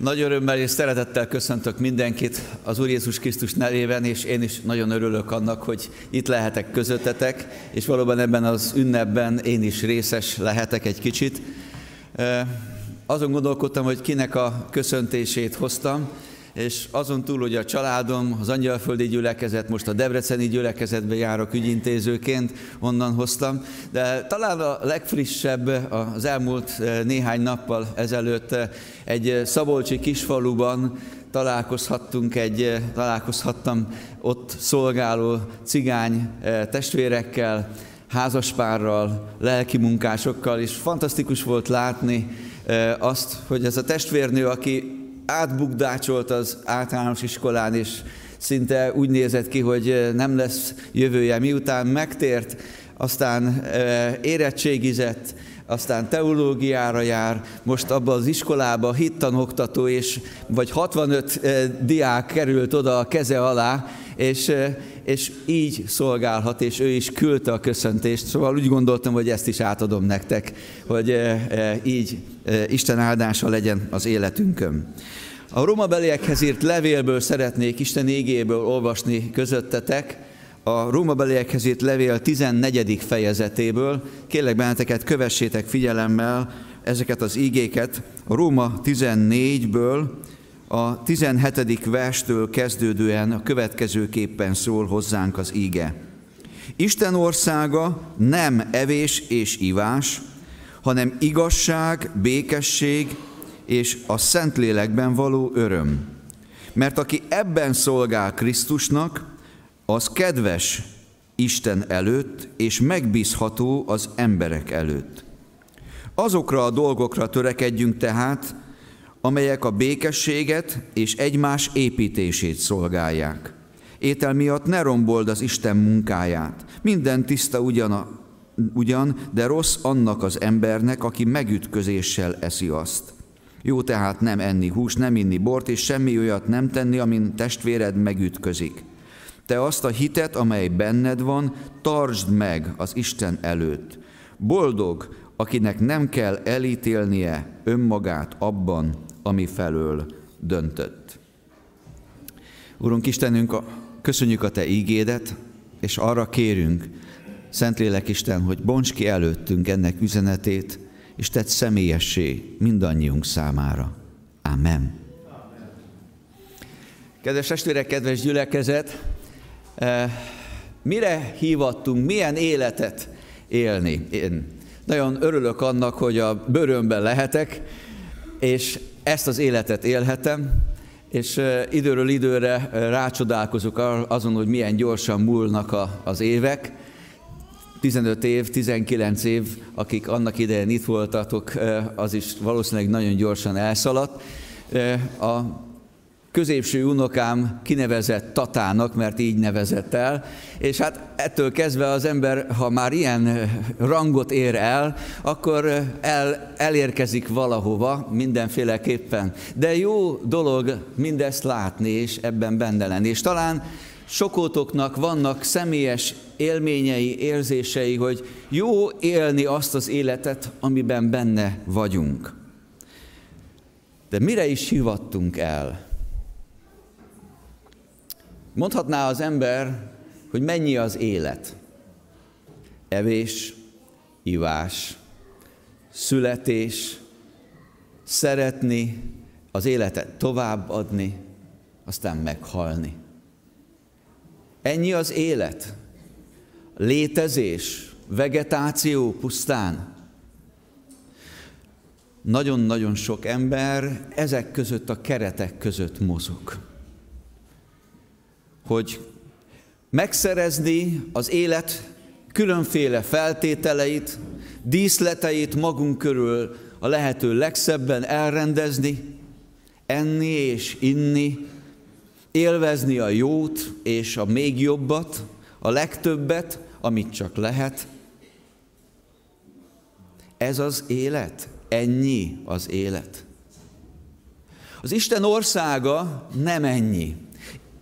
Nagy örömmel és szeretettel köszöntök mindenkit az Úr Jézus Krisztus nevében, és én is nagyon örülök annak, hogy itt lehetek közöttetek, és valóban ebben az ünnepben én is részes lehetek egy kicsit. Azon gondolkodtam, hogy kinek a köszöntését hoztam, és azon túl, hogy a családom, az Angyalföldi gyülekezet, most a Debreceni gyülekezetbe járok ügyintézőként, onnan hoztam, de talán a legfrissebb az elmúlt eh, néhány nappal ezelőtt eh, egy szabolcsi kisfaluban találkozhattunk egy, eh, találkozhattam ott szolgáló cigány testvérekkel, házaspárral, lelki munkásokkal, és fantasztikus volt látni azt, hogy ez a testvérnő, aki átbukdácsolt az általános iskolán, és szinte úgy nézett ki, hogy nem lesz jövője. Miután megtért, aztán érettségizett, aztán teológiára jár, most abban az iskolába hittanoktató, és vagy 65 diák került oda a keze alá, és, és így szolgálhat, és ő is küldte a köszöntést. Szóval úgy gondoltam, hogy ezt is átadom nektek, hogy így Isten áldása legyen az életünkön. A Róma beliekhez írt levélből szeretnék Isten égéből olvasni közöttetek, a Róma beliekhez írt levél 14. fejezetéből. Kérlek benneteket, kövessétek figyelemmel ezeket az ígéket. A Róma 14-ből a 17. verstől kezdődően a következőképpen szól hozzánk az íge. Isten országa nem evés és ivás, hanem igazság, békesség és a Szentlélekben való öröm. Mert aki ebben szolgál Krisztusnak, az kedves Isten előtt, és megbízható az emberek előtt. Azokra a dolgokra törekedjünk tehát, amelyek a békességet és egymás építését szolgálják. Étel miatt ne rombold az Isten munkáját. Minden tiszta ugyan, a, ugyan, de rossz annak az embernek, aki megütközéssel eszi azt. Jó tehát nem enni hús, nem inni bort, és semmi olyat nem tenni, amin testvéred megütközik. Te azt a hitet, amely benned van, tartsd meg az Isten előtt. Boldog, akinek nem kell elítélnie önmagát abban, ami felől döntött. Urunk Istenünk, köszönjük a Te ígédet, és arra kérünk, Szentlélek Isten, hogy bonts ki előttünk ennek üzenetét, és tett személyessé mindannyiunk számára. Amen. Kedves testvérek, kedves gyülekezet, eh, mire hívattunk, milyen életet élni? Én nagyon örülök annak, hogy a bőrömben lehetek, és ezt az életet élhetem, és időről időre rácsodálkozok azon, hogy milyen gyorsan múlnak az évek, 15 év, 19 év, akik annak idején itt voltatok, az is valószínűleg nagyon gyorsan elszaladt. A középső unokám kinevezett Tatának, mert így nevezett el, és hát ettől kezdve az ember, ha már ilyen rangot ér el, akkor el, elérkezik valahova mindenféleképpen. De jó dolog mindezt látni, és ebben benne lenni. És talán sokótoknak vannak személyes élményei, érzései, hogy jó élni azt az életet, amiben benne vagyunk. De mire is hivattunk el? Mondhatná az ember, hogy mennyi az élet. Evés, ivás, születés, szeretni, az életet továbbadni, aztán meghalni. Ennyi az élet. Létezés, vegetáció pusztán. Nagyon-nagyon sok ember ezek között a keretek között mozog. Hogy megszerezni az élet különféle feltételeit, díszleteit magunk körül a lehető legszebben elrendezni, enni és inni, élvezni a jót és a még jobbat, a legtöbbet, amit csak lehet. Ez az élet, ennyi az élet. Az Isten országa nem ennyi.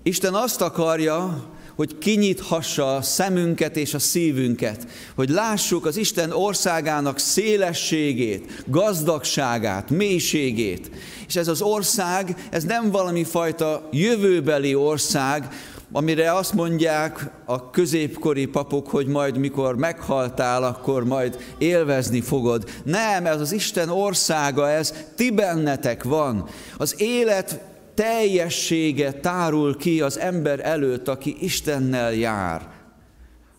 Isten azt akarja, hogy kinyithassa a szemünket és a szívünket, hogy lássuk az Isten országának szélességét, gazdagságát, mélységét. És ez az ország, ez nem valami fajta jövőbeli ország, amire azt mondják a középkori papok, hogy majd mikor meghaltál, akkor majd élvezni fogod. Nem, ez az Isten országa, ez ti bennetek van. Az élet teljessége tárul ki az ember előtt, aki Istennel jár,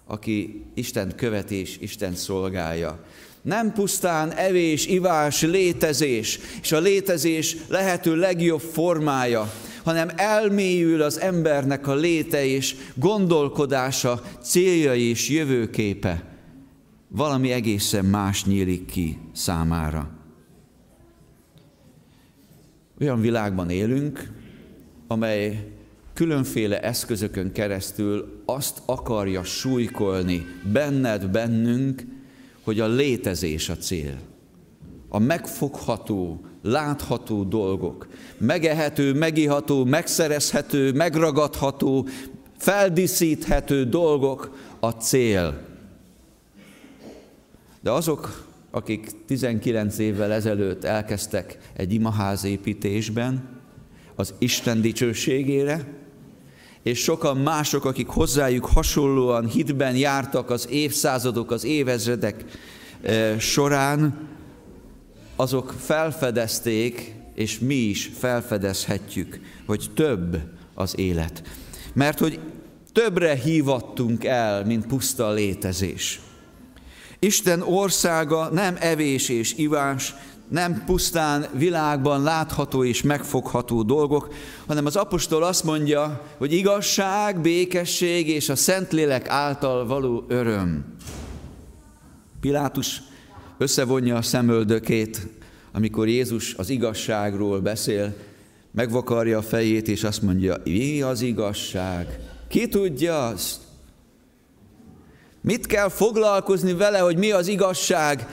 aki Isten követés, Isten szolgálja. Nem pusztán evés, ivás, létezés, és a létezés lehető legjobb formája, hanem elmélyül az embernek a léte és gondolkodása, célja és jövőképe. Valami egészen más nyílik ki számára. Olyan világban élünk, amely különféle eszközökön keresztül azt akarja súlykolni benned, bennünk, hogy a létezés a cél. A megfogható, látható dolgok, megehető, megiható, megszerezhető, megragadható, feldíszíthető dolgok a cél. De azok, akik 19 évvel ezelőtt elkezdtek egy imaház építésben, az Isten dicsőségére, és sokan mások, akik hozzájuk hasonlóan hitben jártak az évszázadok, az évezredek eh, során, azok felfedezték, és mi is felfedezhetjük, hogy több az élet. Mert hogy többre hívattunk el, mint puszta létezés. Isten országa nem evés és ivás, nem pusztán világban látható és megfogható dolgok, hanem az apostol azt mondja, hogy igazság, békesség és a Szentlélek által való öröm. Pilátus összevonja a szemöldökét, amikor Jézus az igazságról beszél, megvakarja a fejét, és azt mondja, mi az igazság? Ki tudja azt? Mit kell foglalkozni vele, hogy mi az igazság?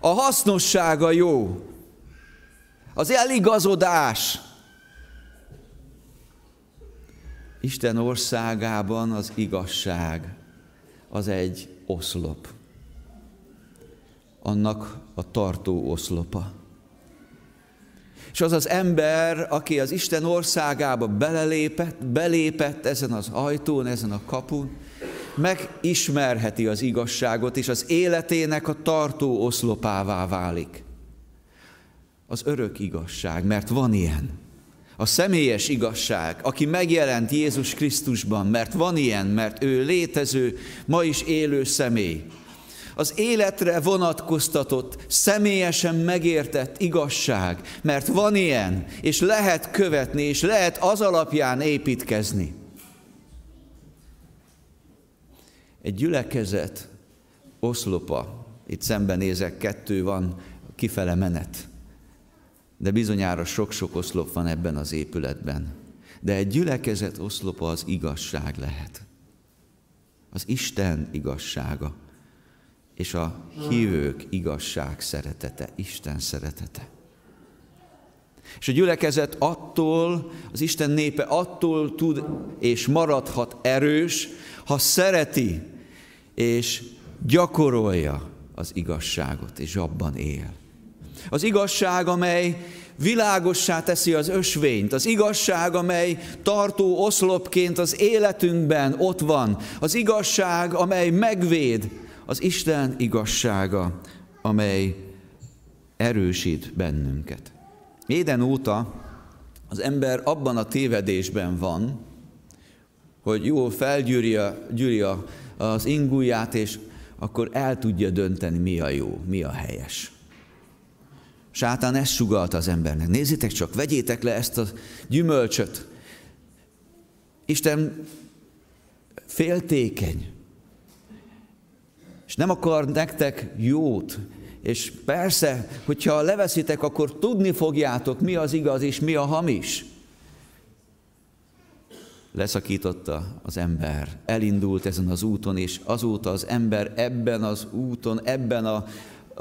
A hasznossága jó. Az eligazodás. Isten országában az igazság az egy oszlop. Annak a tartó oszlopa. És az az ember, aki az Isten országába belelépett, belépett ezen az ajtón, ezen a kapun, megismerheti az igazságot, és az életének a tartó oszlopává válik. Az örök igazság, mert van ilyen. A személyes igazság, aki megjelent Jézus Krisztusban, mert van ilyen, mert ő létező, ma is élő személy. Az életre vonatkoztatott, személyesen megértett igazság, mert van ilyen, és lehet követni, és lehet az alapján építkezni. Egy gyülekezet oszlopa, itt szembenézek, kettő van, kifele menet. De bizonyára sok-sok oszlop van ebben az épületben. De egy gyülekezet oszlopa az igazság lehet. Az Isten igazsága. És a hívők igazság szeretete, Isten szeretete. És a gyülekezet attól, az Isten népe attól tud és maradhat erős, ha szereti és gyakorolja az igazságot, és abban él. Az igazság, amely világossá teszi az ösvényt, az igazság, amely tartó oszlopként az életünkben ott van, az igazság, amely megvéd, az Isten igazsága, amely erősít bennünket. Éden óta az ember abban a tévedésben van, hogy jól felgyűri az ingúját, és akkor el tudja dönteni, mi a jó, mi a helyes. Sátán ezt sugalt az embernek. Nézzétek csak, vegyétek le ezt a gyümölcsöt. Isten féltékeny, és nem akar nektek jót. És persze, hogyha leveszitek, akkor tudni fogjátok, mi az igaz és mi a hamis leszakította az ember, elindult ezen az úton, és azóta az ember ebben az úton, ebben, a,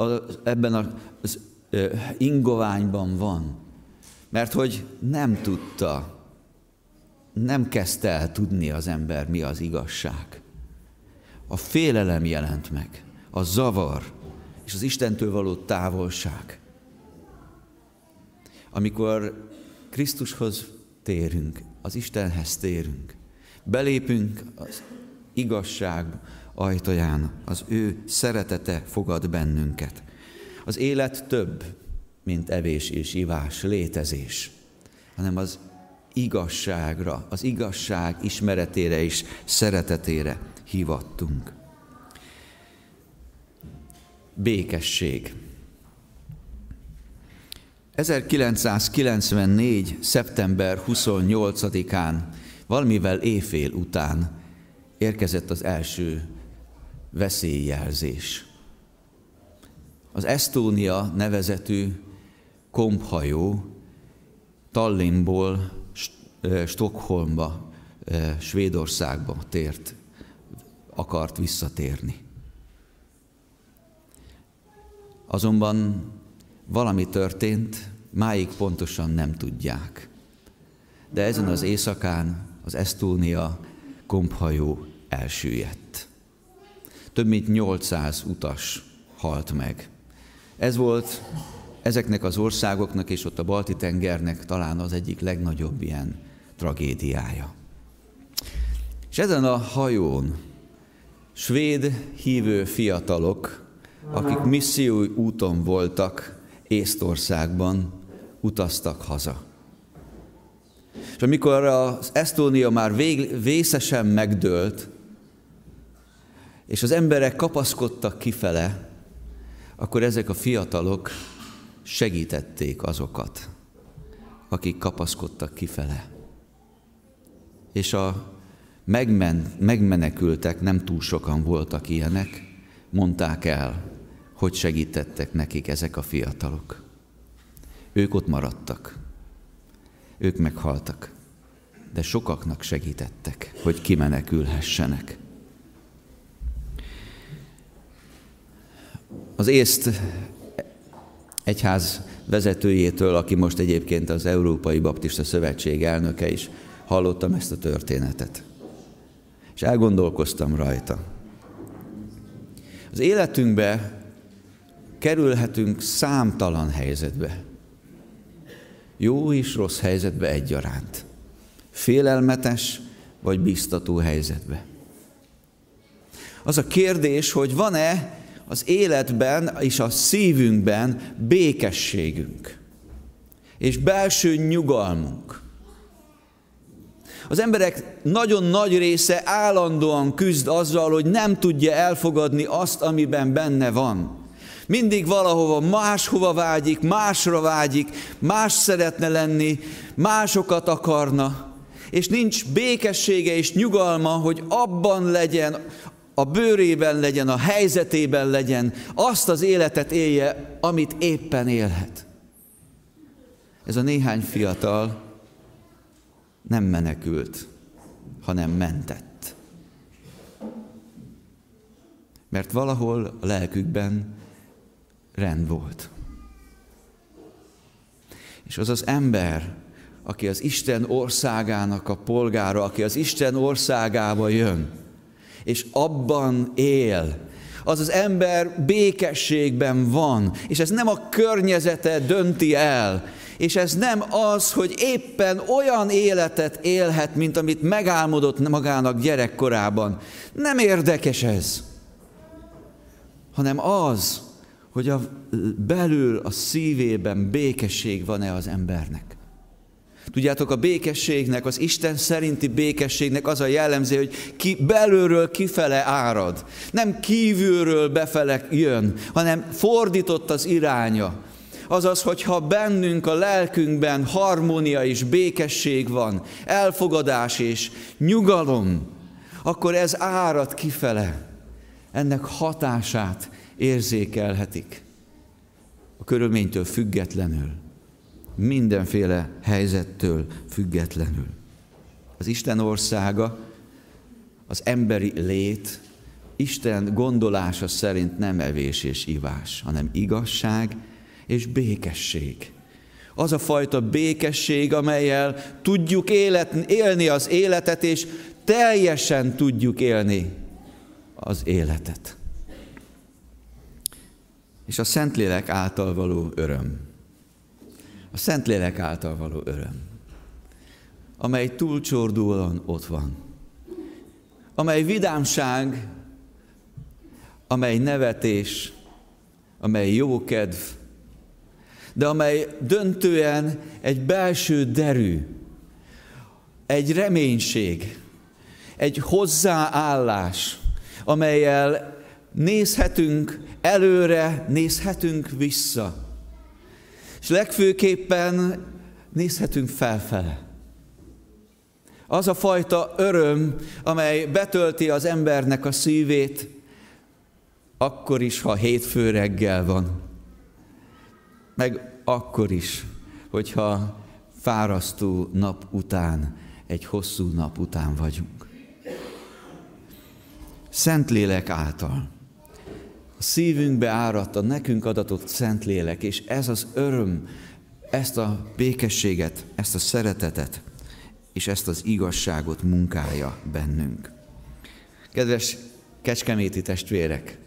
a, ebben az ö, ingoványban van. Mert hogy nem tudta, nem kezdte el tudni az ember, mi az igazság. A félelem jelent meg, a zavar és az Istentől való távolság. Amikor Krisztushoz térünk, az Istenhez térünk, belépünk az igazság ajtaján, az ő szeretete fogad bennünket. Az élet több, mint evés és ivás, létezés, hanem az igazságra, az igazság ismeretére és szeretetére hivattunk. Békesség. 1994. szeptember 28-án, valamivel éjfél után érkezett az első veszélyjelzés. Az Estónia nevezetű komphajó Tallinnból Stockholmba, Svédországba tért, akart visszatérni. Azonban valami történt, máig pontosan nem tudják. De ezen az éjszakán az Estónia komphajó elsüllyedt. Több mint 800 utas halt meg. Ez volt ezeknek az országoknak és ott a Balti-tengernek talán az egyik legnagyobb ilyen tragédiája. És ezen a hajón svéd hívő fiatalok, akik misszió úton voltak Észtországban, utaztak haza. És amikor az Esztónia már vég, vészesen megdőlt, és az emberek kapaszkodtak kifele, akkor ezek a fiatalok segítették azokat, akik kapaszkodtak kifele. És a megmen, megmenekültek, nem túl sokan voltak ilyenek, mondták el, hogy segítettek nekik ezek a fiatalok. Ők ott maradtak. Ők meghaltak. De sokaknak segítettek, hogy kimenekülhessenek. Az észt egyház vezetőjétől, aki most egyébként az Európai Baptista Szövetség elnöke is, hallottam ezt a történetet. És elgondolkoztam rajta. Az életünkbe kerülhetünk számtalan helyzetbe. Jó és rossz helyzetbe egyaránt. Félelmetes vagy biztató helyzetbe. Az a kérdés, hogy van-e az életben és a szívünkben békességünk és belső nyugalmunk. Az emberek nagyon nagy része állandóan küzd azzal, hogy nem tudja elfogadni azt, amiben benne van. Mindig valahova máshova vágyik, másra vágyik, más szeretne lenni, másokat akarna, és nincs békessége és nyugalma, hogy abban legyen, a bőrében legyen, a helyzetében legyen, azt az életet élje, amit éppen élhet. Ez a néhány fiatal nem menekült, hanem mentett. Mert valahol a lelkükben rend volt. És az az ember, aki az Isten országának a polgára, aki az Isten országába jön, és abban él. Az az ember békességben van, és ez nem a környezete dönti el, és ez nem az, hogy éppen olyan életet élhet, mint amit megálmodott magának gyerekkorában. Nem érdekes ez, hanem az, hogy a belül a szívében békesség van-e az embernek. Tudjátok, a békességnek, az Isten szerinti békességnek az a jellemző, hogy ki belülről kifele árad. Nem kívülről befele jön, hanem fordított az iránya. Azaz, hogyha bennünk a lelkünkben harmónia és békesség van, elfogadás és nyugalom, akkor ez árad kifele. Ennek hatását érzékelhetik. A körülménytől függetlenül mindenféle helyzettől függetlenül. Az Isten országa, az emberi lét, Isten gondolása szerint nem evés és ivás, hanem igazság és békesség. Az a fajta békesség, amelyel tudjuk élet, élni az életet, és teljesen tudjuk élni az életet. És a Szentlélek által való öröm. A Szentlélek által való öröm, amely túlcsordulóan ott van, amely vidámság, amely nevetés, amely jókedv, de amely döntően egy belső derű, egy reménység, egy hozzáállás, amelyel nézhetünk előre, nézhetünk vissza. És legfőképpen nézhetünk felfele. Az a fajta öröm, amely betölti az embernek a szívét, akkor is, ha hétfő reggel van. Meg akkor is, hogyha fárasztó nap után, egy hosszú nap után vagyunk. Szentlélek által. A szívünkbe áradt a nekünk adatott Szentlélek, és ez az öröm, ezt a békességet, ezt a szeretetet, és ezt az igazságot munkálja bennünk. Kedves kecskeméti testvérek,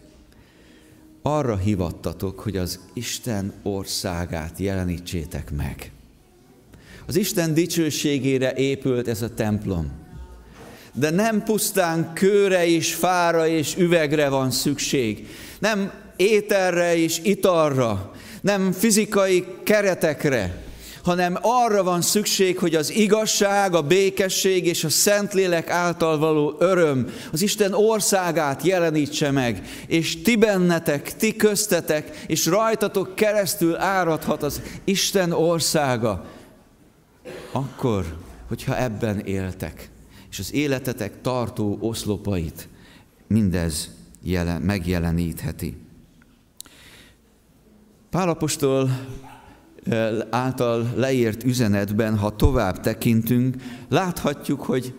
arra hivattatok, hogy az Isten országát jelenítsétek meg. Az Isten dicsőségére épült ez a templom. De nem pusztán kőre és fára és üvegre van szükség, nem ételre és italra, nem fizikai keretekre, hanem arra van szükség, hogy az igazság, a békesség és a Szentlélek által való öröm az Isten országát jelenítse meg, és ti bennetek, ti köztetek, és rajtatok keresztül áradhat az Isten országa. Akkor, hogyha ebben éltek, és az életetek tartó oszlopait mindez jelen, megjelenítheti. Pálapostól által leírt üzenetben, ha tovább tekintünk, láthatjuk, hogy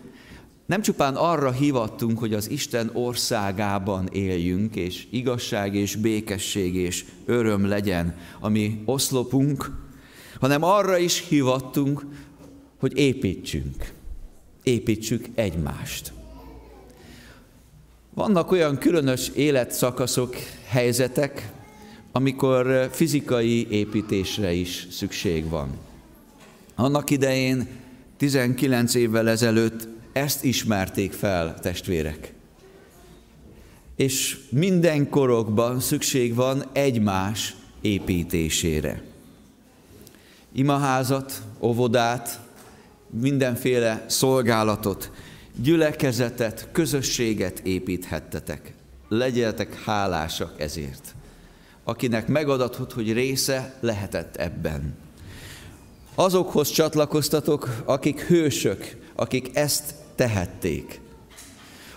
nem csupán arra hivattunk, hogy az Isten országában éljünk, és igazság és békesség és öröm legyen, ami oszlopunk, hanem arra is hivattunk, hogy építsünk. Építsük egymást. Vannak olyan különös életszakaszok, helyzetek, amikor fizikai építésre is szükség van. Annak idején, 19 évvel ezelőtt ezt ismerték fel testvérek. És minden korokban szükség van egymás építésére. Imaházat, óvodát, mindenféle szolgálatot, gyülekezetet, közösséget építhettetek. Legyetek hálásak ezért akinek megadatott, hogy része lehetett ebben. Azokhoz csatlakoztatok, akik hősök, akik ezt tehették.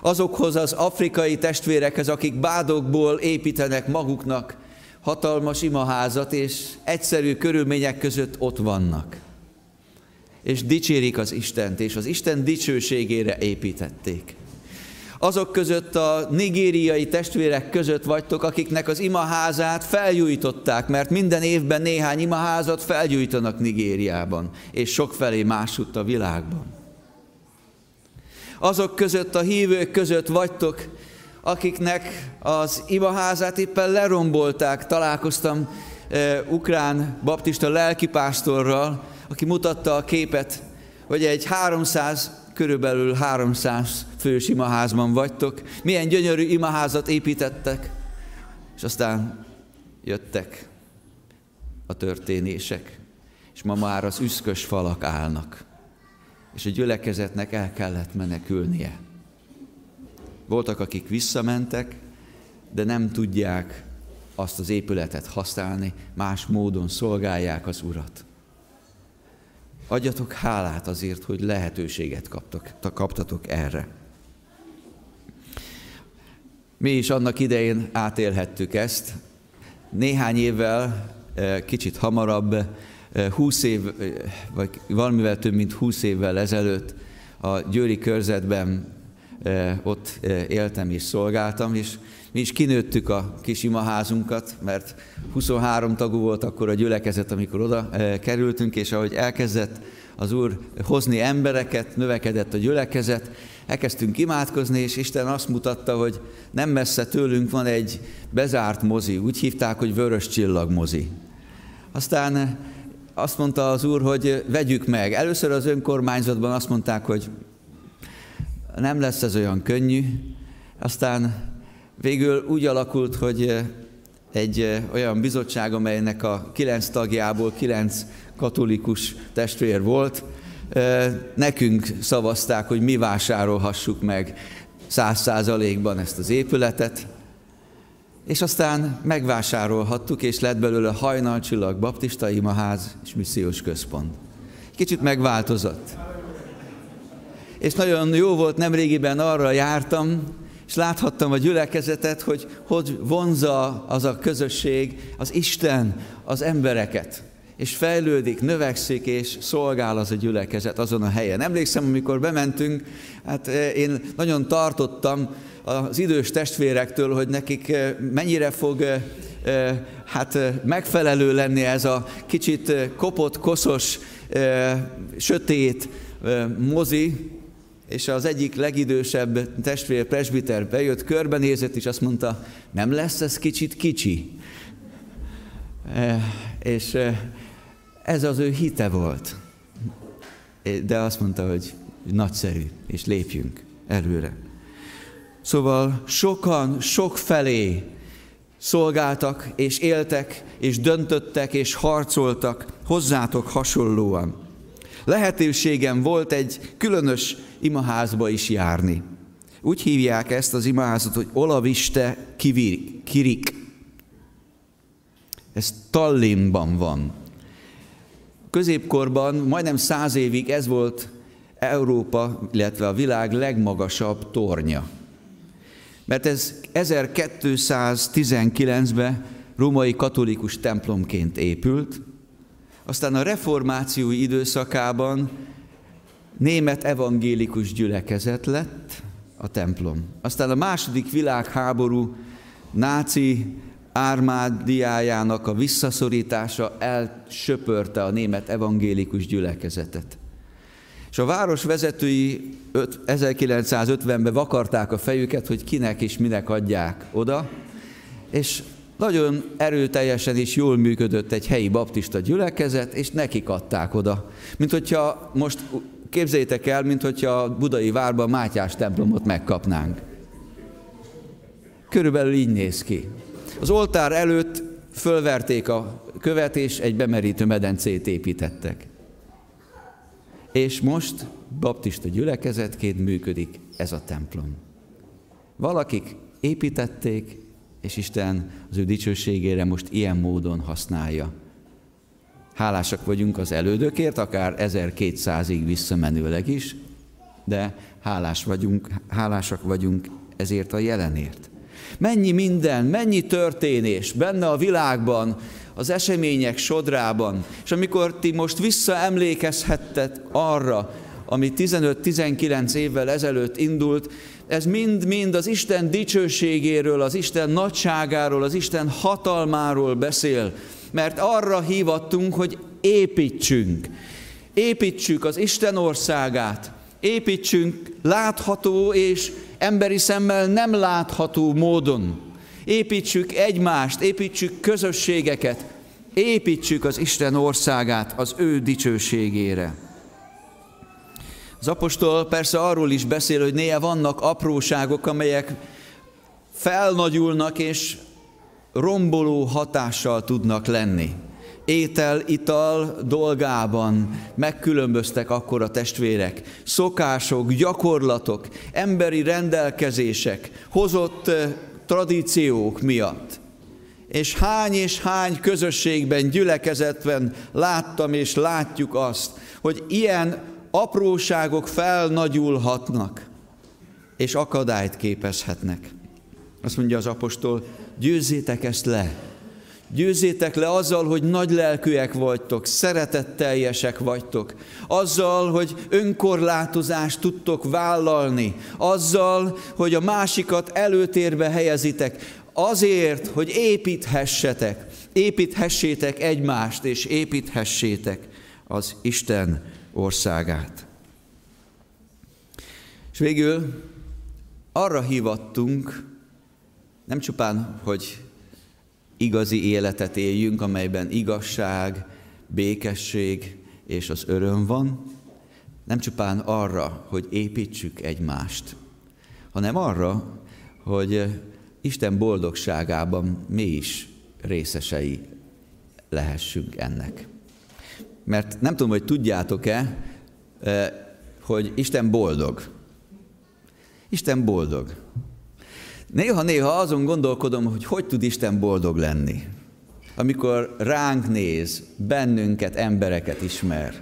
Azokhoz az afrikai testvérekhez, akik bádokból építenek maguknak hatalmas imaházat, és egyszerű körülmények között ott vannak. És dicsérik az Istent, és az Isten dicsőségére építették azok között a nigériai testvérek között vagytok, akiknek az imaházát felgyújtották, mert minden évben néhány imaházat felgyújtanak Nigériában, és sokfelé másutt a világban. Azok között a hívők között vagytok, akiknek az imaházát éppen lerombolták. Találkoztam ukrán baptista lelkipásztorral, aki mutatta a képet, hogy egy 300 körülbelül 300 fős imaházban vagytok, milyen gyönyörű imaházat építettek, és aztán jöttek a történések, és ma már az üszkös falak állnak, és a gyülekezetnek el kellett menekülnie. Voltak, akik visszamentek, de nem tudják azt az épületet használni, más módon szolgálják az Urat. Adjatok hálát azért, hogy lehetőséget kaptok, kaptatok erre. Mi is annak idején átélhettük ezt. Néhány évvel, eh, kicsit hamarabb, 20 eh, év, eh, vagy valamivel több mint 20 évvel ezelőtt a Győri körzetben ott éltem és szolgáltam, és mi is kinőttük a kis imaházunkat, mert 23 tagú volt akkor a gyülekezet, amikor oda kerültünk, és ahogy elkezdett az Úr hozni embereket, növekedett a gyülekezet, elkezdtünk imádkozni, és Isten azt mutatta, hogy nem messze tőlünk van egy bezárt mozi, úgy hívták, hogy Vörös Csillag mozi. Aztán azt mondta az Úr, hogy vegyük meg. Először az önkormányzatban azt mondták, hogy nem lesz ez olyan könnyű, aztán végül úgy alakult, hogy egy olyan bizottság, amelynek a kilenc tagjából kilenc katolikus testvér volt, nekünk szavazták, hogy mi vásárolhassuk meg száz százalékban ezt az épületet, és aztán megvásárolhattuk, és lett belőle hajnalcsillag, baptista imaház és missziós központ. Kicsit megváltozott. És nagyon jó volt, nemrégiben arra jártam, és láthattam a gyülekezetet, hogy hogy vonza az a közösség, az Isten, az embereket és fejlődik, növekszik, és szolgál az a gyülekezet azon a helyen. Emlékszem, amikor bementünk, hát eh, én nagyon tartottam az idős testvérektől, hogy nekik eh, mennyire fog eh, hát megfelelő lenni ez a kicsit kopott, koszos, sötét mozi, és az egyik legidősebb testvér, presbiter bejött, körbenézett, és azt mondta, nem lesz ez kicsit kicsi. És ez az ő hite volt. De azt mondta, hogy nagyszerű, és lépjünk előre. Szóval sokan, sok felé szolgáltak, és éltek, és döntöttek, és harcoltak hozzátok hasonlóan. Lehetőségem volt egy különös imaházba is járni. Úgy hívják ezt az imaházat, hogy Olaviste Kirik. Ez Tallinnban van középkorban, majdnem száz évig ez volt Európa, illetve a világ legmagasabb tornya. Mert ez 1219-ben római katolikus templomként épült, aztán a reformáció időszakában német evangélikus gyülekezet lett a templom. Aztán a második világháború náci ármádiájának a visszaszorítása elsöpörte a német evangélikus gyülekezetet. És a város vezetői 1950-ben vakarták a fejüket, hogy kinek és minek adják oda, és nagyon erőteljesen és jól működött egy helyi baptista gyülekezet, és nekik adták oda. Mint hogyha most képzeljétek el, mint hogyha a budai várban Mátyás templomot megkapnánk. Körülbelül így néz ki. Az oltár előtt fölverték a követ, és egy bemerítő medencét építettek. És most baptista gyülekezetként működik ez a templom. Valakik építették, és Isten az ő dicsőségére most ilyen módon használja. Hálásak vagyunk az elődökért, akár 1200-ig visszamenőleg is, de hálás vagyunk, hálásak vagyunk ezért a jelenért. Mennyi minden, mennyi történés benne a világban, az események sodrában. És amikor ti most visszaemlékezhettek arra, ami 15-19 évvel ezelőtt indult, ez mind-mind az Isten dicsőségéről, az Isten nagyságáról, az Isten hatalmáról beszél. Mert arra hívattunk, hogy építsünk. Építsük az Isten országát, építsünk látható és emberi szemmel nem látható módon. Építsük egymást, építsük közösségeket, építsük az Isten országát az ő dicsőségére. Az apostol persze arról is beszél, hogy néha vannak apróságok, amelyek felnagyulnak és romboló hatással tudnak lenni étel, ital dolgában megkülönböztek akkor a testvérek. Szokások, gyakorlatok, emberi rendelkezések, hozott tradíciók miatt. És hány és hány közösségben, gyülekezetben láttam és látjuk azt, hogy ilyen apróságok felnagyulhatnak, és akadályt képezhetnek. Azt mondja az apostol, győzzétek ezt le, Győzzétek le azzal, hogy nagy lelkűek vagytok, szeretetteljesek vagytok, azzal, hogy önkorlátozást tudtok vállalni, azzal, hogy a másikat előtérbe helyezitek, azért, hogy építhessetek, építhessétek egymást, és építhessétek az Isten országát. És végül arra hívattunk, nem csupán, hogy igazi életet éljünk, amelyben igazság, békesség és az öröm van, nem csupán arra, hogy építsük egymást, hanem arra, hogy Isten boldogságában mi is részesei lehessünk ennek. Mert nem tudom, hogy tudjátok-e, hogy Isten boldog. Isten boldog. Néha-néha azon gondolkodom, hogy hogy tud Isten boldog lenni. Amikor ránk néz, bennünket, embereket ismer.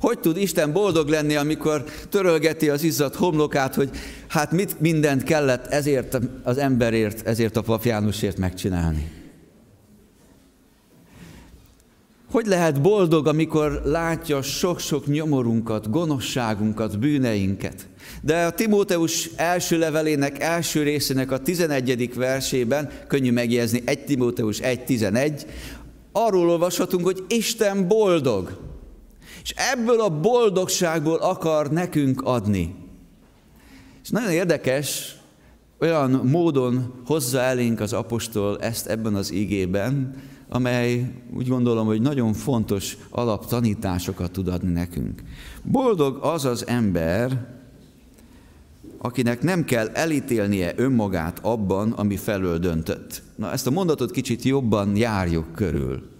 Hogy tud Isten boldog lenni, amikor törölgeti az izzadt homlokát, hogy hát mit mindent kellett ezért az emberért, ezért a pap Jánosért megcsinálni? Hogy lehet boldog, amikor látja sok-sok nyomorunkat, gonoszságunkat, bűneinket? De a Timóteus első levelének első részének a 11. versében, könnyű megjegyezni, 1 Timóteus 1.11, arról olvashatunk, hogy Isten boldog. És ebből a boldogságból akar nekünk adni. És nagyon érdekes, olyan módon hozza elénk az apostol ezt ebben az igében, amely úgy gondolom, hogy nagyon fontos alaptanításokat tud adni nekünk. Boldog az az ember, akinek nem kell elítélnie önmagát abban, ami felől döntött. Na, ezt a mondatot kicsit jobban járjuk körül.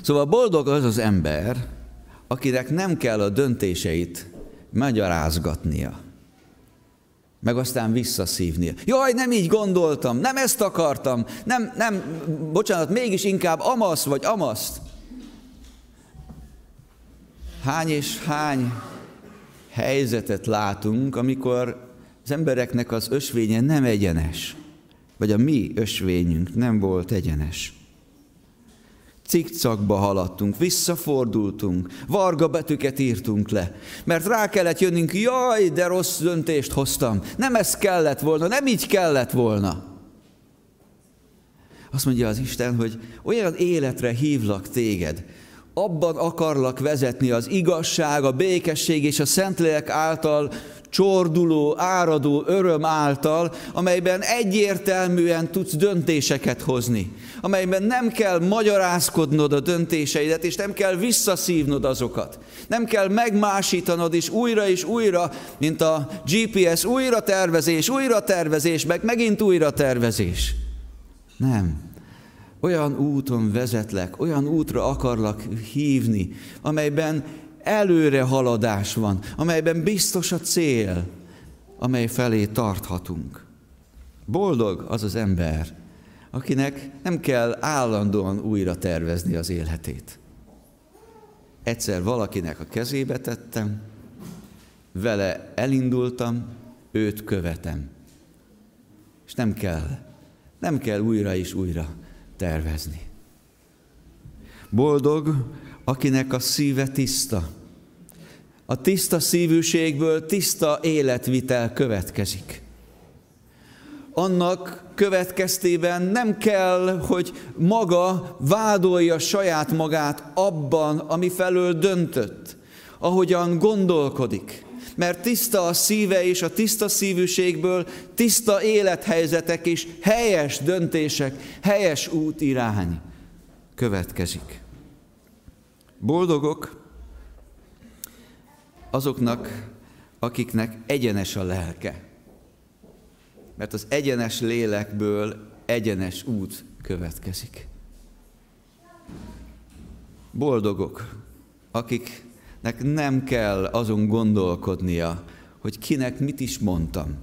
Szóval boldog az az ember, akinek nem kell a döntéseit magyarázgatnia, meg aztán visszaszívnia. Jaj, nem így gondoltam, nem ezt akartam, nem, nem, bocsánat, mégis inkább amasz vagy amaszt. Hány és hány helyzetet látunk, amikor az embereknek az ösvénye nem egyenes, vagy a mi ösvényünk nem volt egyenes. Cikcakba haladtunk, visszafordultunk, varga betűket írtunk le, mert rá kellett jönnünk, jaj, de rossz döntést hoztam, nem ez kellett volna, nem így kellett volna. Azt mondja az Isten, hogy olyan életre hívlak téged, abban akarlak vezetni az igazság, a békesség és a Szentlélek által csorduló, áradó öröm által, amelyben egyértelműen tudsz döntéseket hozni, amelyben nem kell magyarázkodnod a döntéseidet, és nem kell visszaszívnod azokat. Nem kell megmásítanod is újra és újra, mint a GPS, újra tervezés, újra tervezés, meg megint újra tervezés. Nem olyan úton vezetlek, olyan útra akarlak hívni, amelyben előre haladás van, amelyben biztos a cél, amely felé tarthatunk. Boldog az az ember, akinek nem kell állandóan újra tervezni az életét. Egyszer valakinek a kezébe tettem, vele elindultam, őt követem. És nem kell, nem kell újra és újra tervezni. Boldog, akinek a szíve tiszta. A tiszta szívűségből tiszta életvitel következik. Annak következtében nem kell, hogy maga vádolja saját magát abban, ami felől döntött, ahogyan gondolkodik mert tiszta a szíve és a tiszta szívűségből tiszta élethelyzetek és helyes döntések, helyes útirány következik. Boldogok azoknak, akiknek egyenes a lelke. Mert az egyenes lélekből egyenes út következik. Boldogok, akik nek nem kell azon gondolkodnia, hogy kinek mit is mondtam.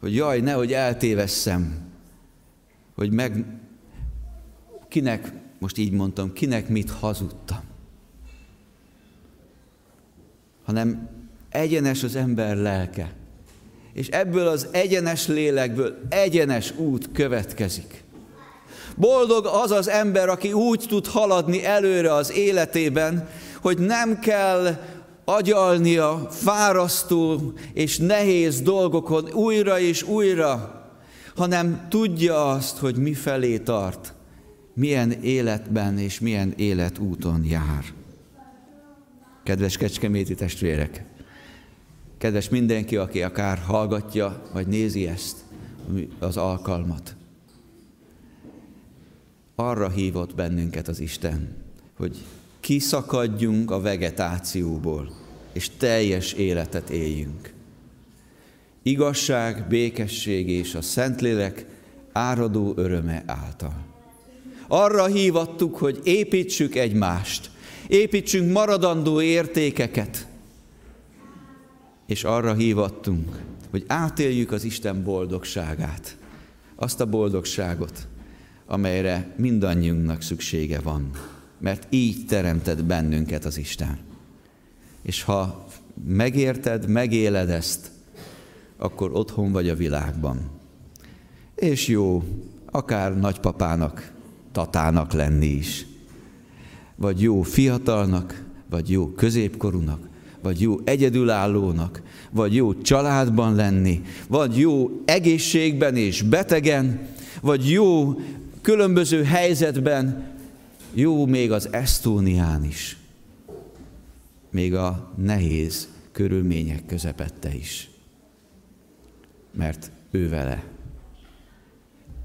Hogy jaj, nehogy eltévesszem, hogy meg kinek, most így mondtam, kinek mit hazudtam. Hanem egyenes az ember lelke, és ebből az egyenes lélekből egyenes út következik. Boldog az az ember, aki úgy tud haladni előre az életében, hogy nem kell agyalnia fárasztó és nehéz dolgokon újra és újra, hanem tudja azt, hogy mi felé tart, milyen életben és milyen életúton jár. Kedves kecskeméti testvérek, kedves mindenki, aki akár hallgatja, vagy nézi ezt, az alkalmat. Arra hívott bennünket az Isten, hogy kiszakadjunk a vegetációból, és teljes életet éljünk. Igazság, békesség és a Szentlélek áradó öröme által. Arra hívattuk, hogy építsük egymást, építsünk maradandó értékeket, és arra hívattunk, hogy átéljük az Isten boldogságát, azt a boldogságot, amelyre mindannyiunknak szüksége van, mert így teremtett bennünket az Isten. És ha megérted, megéled ezt, akkor otthon vagy a világban. És jó, akár nagypapának, tatának lenni is. Vagy jó fiatalnak, vagy jó középkorúnak, vagy jó egyedülállónak, vagy jó családban lenni, vagy jó egészségben és betegen, vagy jó különböző helyzetben, jó még az Esztónián is, még a nehéz körülmények közepette is. Mert ő vele.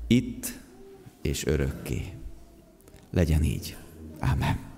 Itt és örökké. Legyen így. Amen.